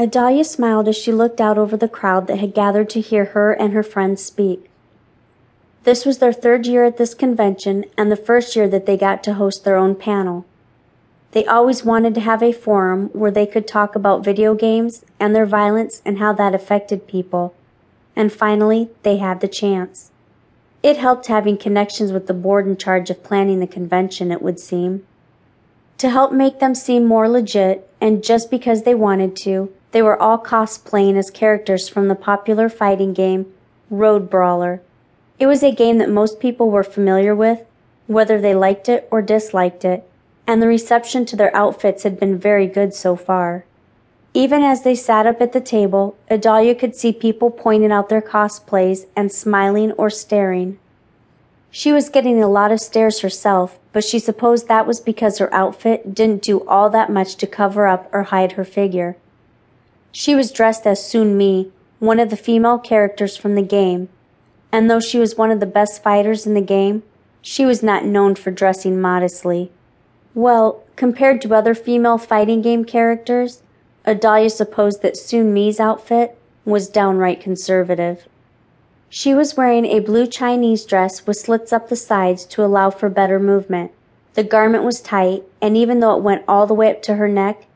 Adalia smiled as she looked out over the crowd that had gathered to hear her and her friends speak. This was their third year at this convention and the first year that they got to host their own panel. They always wanted to have a forum where they could talk about video games and their violence and how that affected people. And finally, they had the chance. It helped having connections with the board in charge of planning the convention, it would seem. To help make them seem more legit, and just because they wanted to, they were all cosplaying as characters from the popular fighting game Road Brawler. It was a game that most people were familiar with, whether they liked it or disliked it, and the reception to their outfits had been very good so far. Even as they sat up at the table, Adalia could see people pointing out their cosplays and smiling or staring. She was getting a lot of stares herself, but she supposed that was because her outfit didn't do all that much to cover up or hide her figure. She was dressed as Sun Mi, one of the female characters from the game, and though she was one of the best fighters in the game, she was not known for dressing modestly. Well, compared to other female fighting game characters, Adalia supposed that Sun Mi's outfit was downright conservative. She was wearing a blue Chinese dress with slits up the sides to allow for better movement. The garment was tight, and even though it went all the way up to her neck,